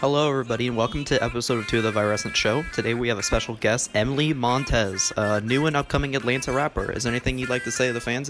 Hello, everybody, and welcome to episode two of the Virescent Show. Today we have a special guest, Emily Montes, a new and upcoming Atlanta rapper. Is there anything you'd like to say to the fans?